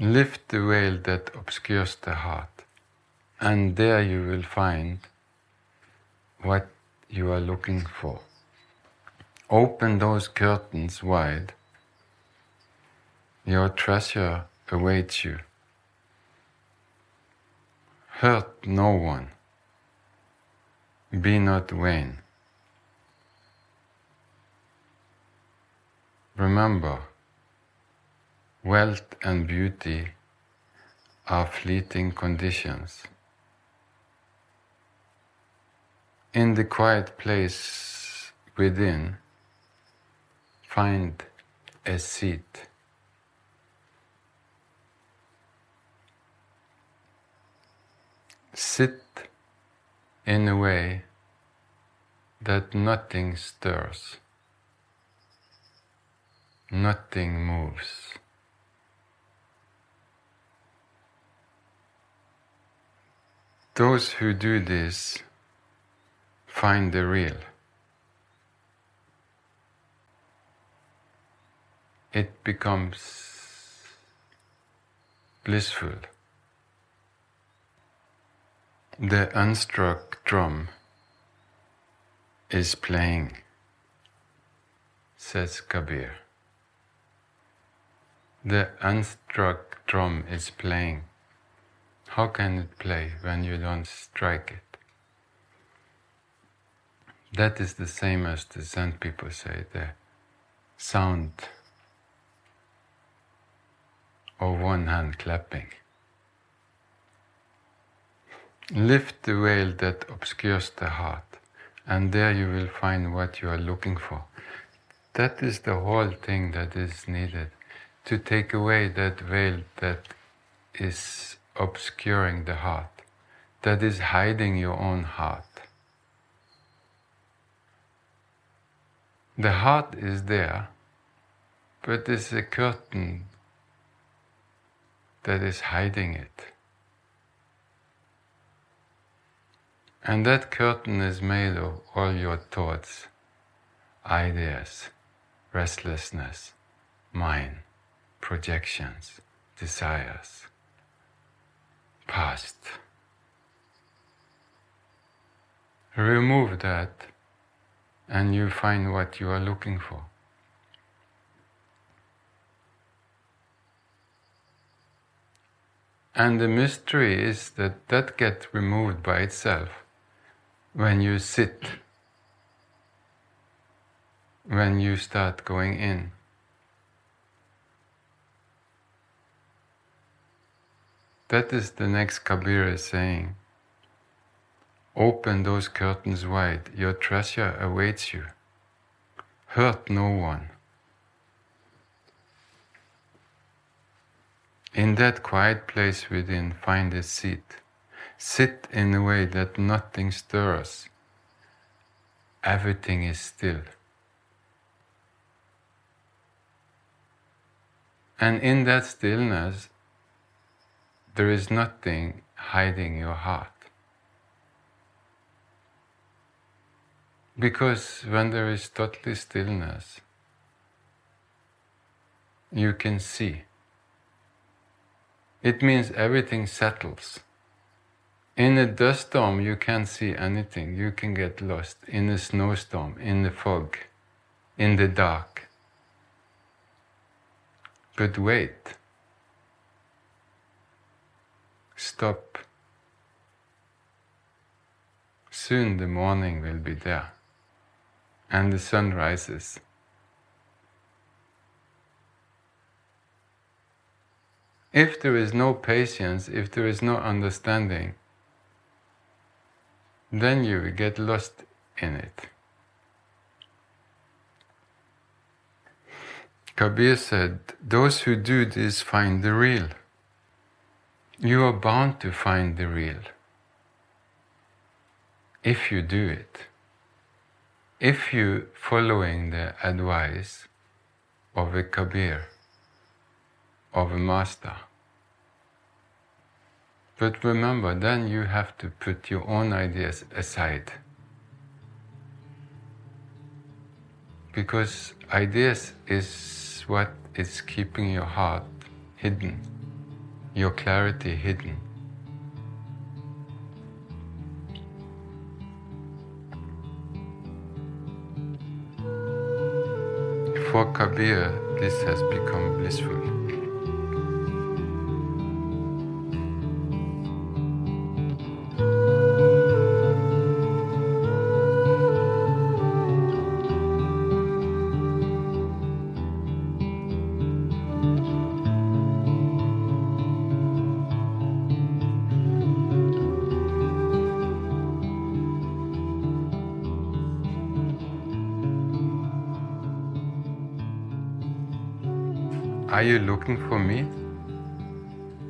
Lift the veil that obscures the heart, and there you will find what you are looking for. Open those curtains wide. Your treasure awaits you. Hurt no one. Be not vain. Remember, wealth and beauty are fleeting conditions. In the quiet place within, find a seat. Sit in a way that nothing stirs, nothing moves. Those who do this find the real. It becomes blissful. The unstruck drum is playing, says Kabir. The unstruck drum is playing. How can it play when you don't strike it? That is the same as the Zen people say the sound of one hand clapping. Lift the veil that obscures the heart, and there you will find what you are looking for. That is the whole thing that is needed to take away that veil that is obscuring the heart, that is hiding your own heart. The heart is there, but it's a curtain that is hiding it. And that curtain is made of all your thoughts, ideas, restlessness, mind, projections, desires past. Remove that and you find what you are looking for. And the mystery is that that gets removed by itself when you sit, when you start going in. That is the next Kabir is saying. Open those curtains wide, your treasure awaits you. Hurt no one. In that quiet place within, find a seat. Sit in a way that nothing stirs. Everything is still. And in that stillness, there is nothing hiding your heart. Because when there is totally stillness, you can see. It means everything settles. In a dust storm, you can't see anything. You can get lost. In a snowstorm, in the fog, in the dark. But wait. Soon the morning will be there and the sun rises. If there is no patience, if there is no understanding, then you will get lost in it. Kabir said, Those who do this find the real you are bound to find the real if you do it. If you following the advice of a Kabir, of a master. But remember, then you have to put your own ideas aside. Because ideas is what is keeping your heart hidden your clarity hidden. For Kabir, this has become blissful. Are you looking for me?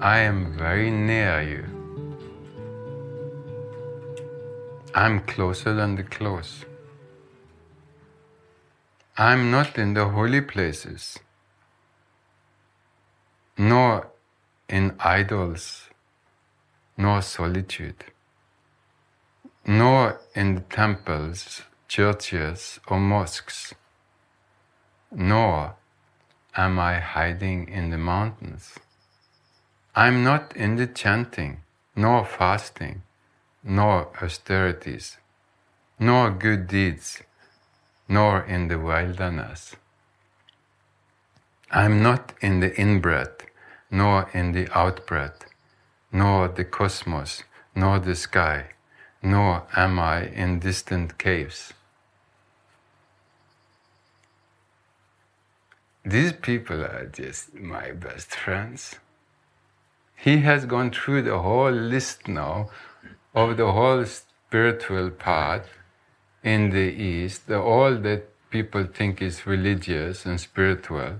I am very near you. I'm closer than the close. I'm not in the holy places, nor in idols, nor solitude, nor in the temples, churches, or mosques, nor am I hiding in the mountains? I'm not in the chanting, nor fasting, nor austerities, nor good deeds, nor in the wilderness. I'm not in the in-breath, nor in the out-breath, nor the cosmos, nor the sky, nor am I in distant caves. These people are just my best friends. He has gone through the whole list now of the whole spiritual path in the East, the, all that people think is religious and spiritual,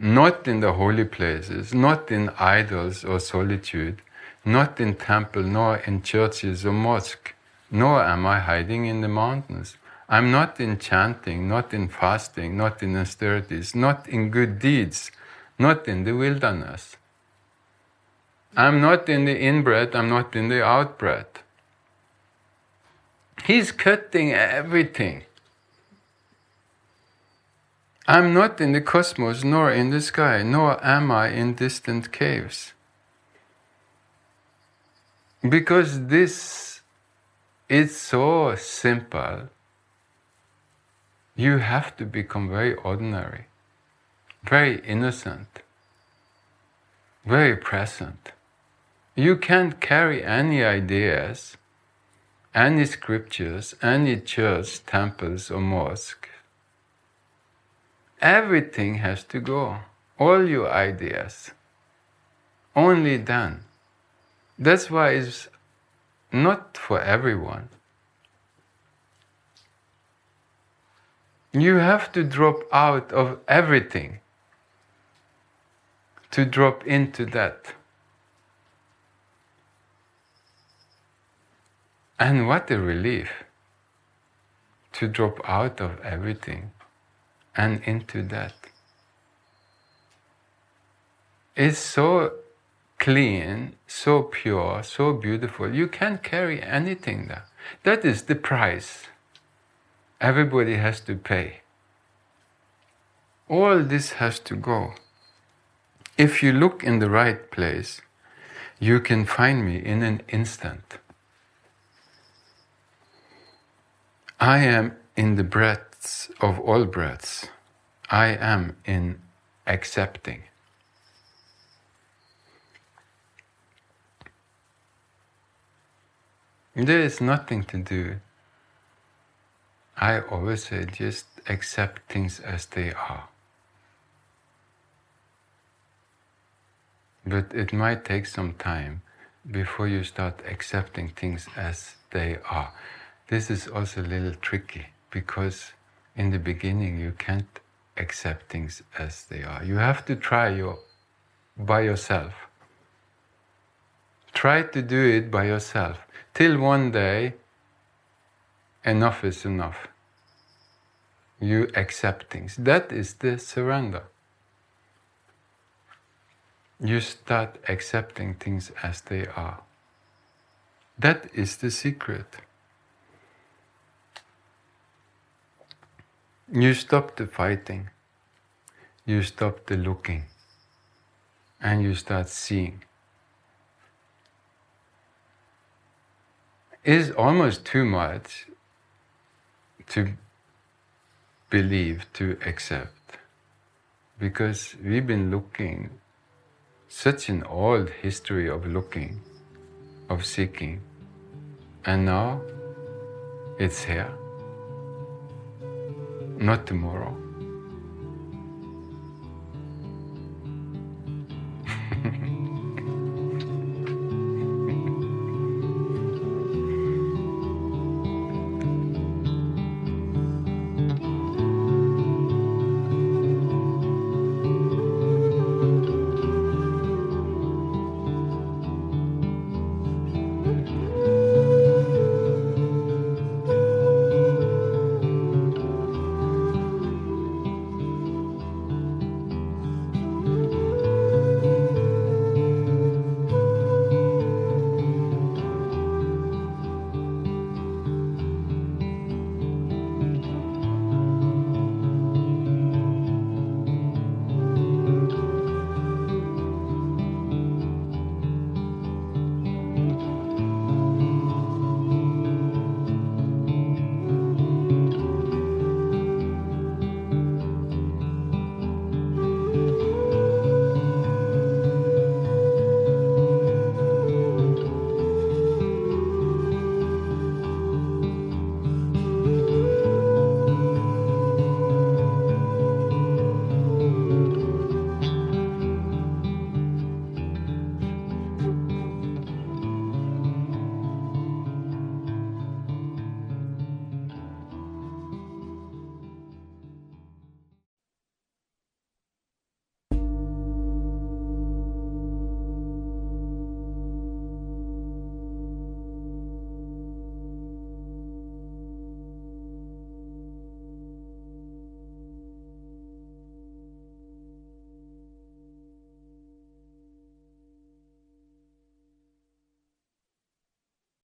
not in the holy places, not in idols or solitude, not in temple, nor in churches or mosque, nor am I hiding in the mountains. I'm not in chanting, not in fasting, not in austerities, not in good deeds, not in the wilderness. I'm not in the in breath, I'm not in the out breath. He's cutting everything. I'm not in the cosmos, nor in the sky, nor am I in distant caves. Because this is so simple you have to become very ordinary, very innocent, very present. You can't carry any ideas, any scriptures, any church, temples, or mosque. Everything has to go, all your ideas. Only then. That's why it's not for everyone. You have to drop out of everything to drop into that. And what a relief to drop out of everything and into that. It's so clean, so pure, so beautiful. You can't carry anything there. That is the price everybody has to pay. All this has to go. If you look in the right place, you can find me in an instant. I am in the breaths of all breaths. I am in accepting. There is nothing to do I always say just accept things as they are. But it might take some time before you start accepting things as they are. This is also a little tricky because in the beginning you can't accept things as they are. You have to try your, by yourself. Try to do it by yourself till one day enough is enough. You accept things. That is the surrender. You start accepting things as they are. That is the secret. You stop the fighting. You stop the looking. and you start seeing. Is almost too much to believe, to accept, because we've been looking such an old history of looking, of seeking, and now it's here, not tomorrow.